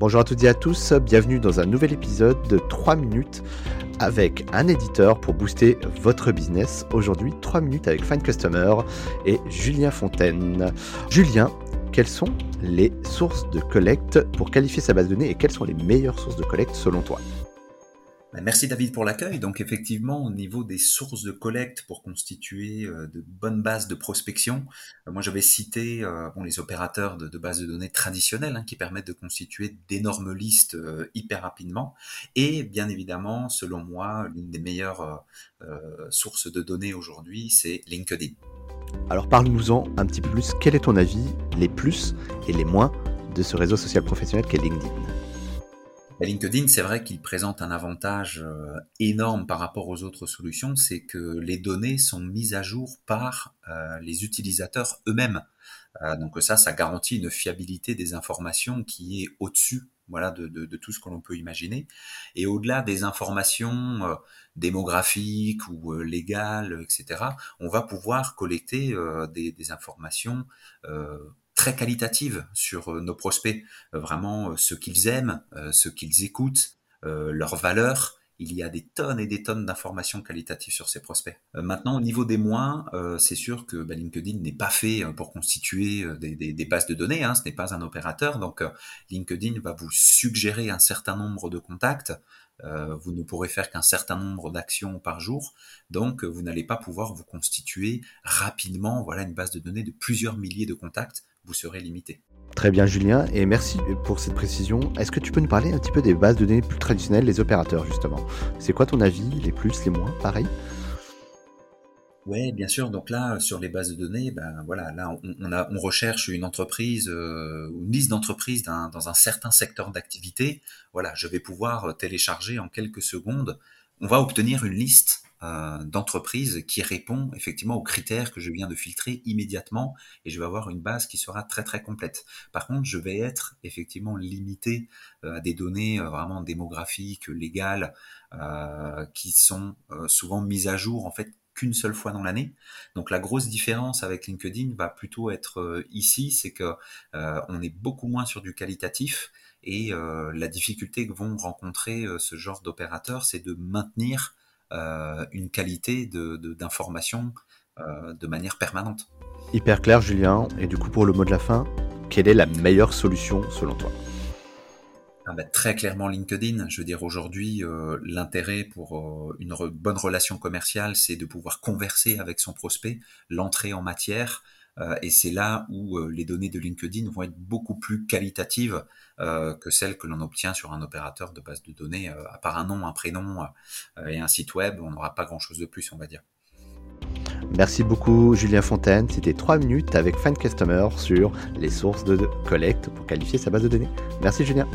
Bonjour à toutes et à tous, bienvenue dans un nouvel épisode de 3 minutes avec un éditeur pour booster votre business. Aujourd'hui, 3 minutes avec Find Customer et Julien Fontaine. Julien, quelles sont les sources de collecte pour qualifier sa base de données et quelles sont les meilleures sources de collecte selon toi? Merci David pour l'accueil. Donc effectivement, au niveau des sources de collecte pour constituer euh, de bonnes bases de prospection, euh, moi j'avais cité euh, les opérateurs de, bases de données traditionnelles hein, qui permettent de constituer d'énormes listes hyper rapidement. Et bien évidemment, selon moi, l'une des meilleures sources de données aujourd'hui, c'est LinkedIn. Alors parle-nous-en un petit peu plus. Quel est ton avis, les plus et les moins de ce réseau social professionnel qu'est LinkedIn? LinkedIn, c'est vrai qu'il présente un avantage euh, énorme par rapport aux autres solutions, c'est que les données sont mises à jour par euh, les utilisateurs eux-mêmes. Euh, donc ça, ça garantit une fiabilité des informations qui est au-dessus voilà, de, tout ce que l'on peut imaginer. Et au-delà des informations démographiques ou légales, etc., on va pouvoir collecter des, informations très qualitative sur euh, nos prospects, euh, vraiment euh, ce qu'ils aiment, ce qu'ils écoutent, leurs valeurs. Il y a des tonnes et des tonnes d'informations qualitatives sur ces prospects. maintenant, au niveau des moins, c'est sûr que bah, LinkedIn n'est pas fait pour constituer des, bases de données. Hein, ce n'est pas un opérateur. Donc, LinkedIn va vous suggérer un certain nombre de contacts. Vous ne pourrez faire qu'un certain nombre d'actions par jour, donc vous n'allez pas pouvoir vous constituer rapidement voilà une base de données de plusieurs milliers de contacts. Vous serez limité. Très bien Julien, et merci pour cette précision. Est-ce que tu peux nous parler un petit peu des bases de données plus traditionnelles, les opérateurs justement? C'est quoi ton avis, les plus, les moins, pareil? Oui, bien sûr. Donc là, sur les bases de données, ben voilà, là on, a, on recherche une entreprise, euh, une liste d'entreprises dans un certain secteur d'activité. Voilà, je vais pouvoir télécharger en quelques secondes. On va obtenir une liste euh, d'entreprise qui répond effectivement aux critères que je viens de filtrer immédiatement et je vais avoir une base qui sera très très complète. Par contre, je vais être effectivement limité euh, à des données euh, vraiment démographiques, légales, qui sont souvent mises à jour en fait qu'une seule fois dans l'année. Donc la grosse différence avec LinkedIn va plutôt être ici, c'est que on est beaucoup moins sur du qualitatif et la difficulté que vont rencontrer ce genre d'opérateurs, c'est de maintenir euh, une qualité d'information de, euh, de manière permanente. Hyper clair, Julien. Et du coup, pour le mot de la fin, quelle est la meilleure solution selon toi? Ah bah, très clairement LinkedIn. Je veux dire aujourd'hui, euh, l'intérêt pour une bonne relation commerciale, c'est de pouvoir converser avec son prospect, l'entrée en matière, euh, et c'est là où euh, les données de LinkedIn vont être beaucoup plus qualitatives euh, que celles que l'on obtient sur un opérateur de base de données. à part un nom, un prénom et un site web, on n'aura pas grand-chose de plus, on va dire. Merci beaucoup Julien Fontaine. C'était 3 minutes avec Find Customer sur les sources de collecte pour qualifier sa base de données. Merci Julien.